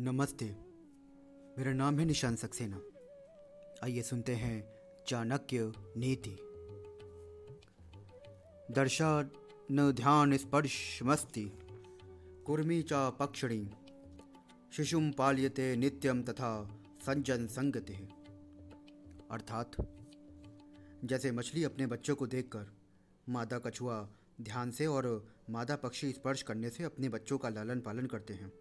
नमस्ते। मेरा नाम है निशान सक्सेना। आइए सुनते हैं चाणक्य नीति। दर्शन ध्यान स्पर्शमस्ति कुर्मी च पक्षिणी। शिशुम पाल्यते नित्यम तथा संजन संगते। अर्थात, जैसे मछली अपने बच्चों को देखकर मादा कछुआ ध्यान से और मादा पक्षी स्पर्श करने से अपने बच्चों का लालन पालन करते हैं।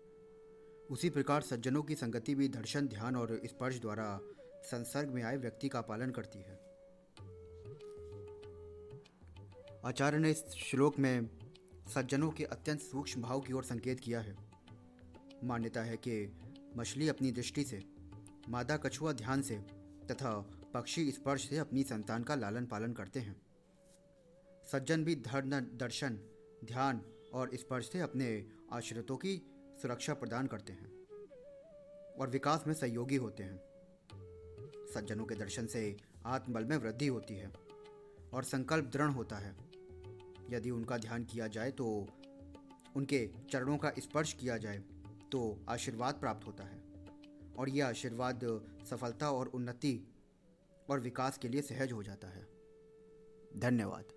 उसी प्रकार सज्जनों की संगति भी दर्शन, ध्यान और स्पर्श द्वारा संसर्ग में आए व्यक्ति का पालन करती है। आचार्य ने इस श्लोक में सज्जनों के अत्यंत सूक्ष्म भाव की ओर संकेत किया है। मान्यता है कि मछली अपनी दृष्टि से, मादा कछुआ ध्यान से तथा पक्षी स्पर्श से अपनी संतान का लालन पालन करते हैं। सज्जन भी धर्म, दर्शन, ध्यान और स्पर्श से अपने आश्रितों की सुरक्षा प्रदान करते हैं और विकास में सहयोगी होते हैं। सज्जनों के दर्शन से आत्मबल में वृद्धि होती है और संकल्प दृढ़ होता है। यदि उनका ध्यान किया जाए तो उनके चरणों का स्पर्श किया जाए तो आशीर्वाद प्राप्त होता है और यह आशीर्वाद सफलता और उन्नति और विकास के लिए सहज हो जाता है। धन्यवाद।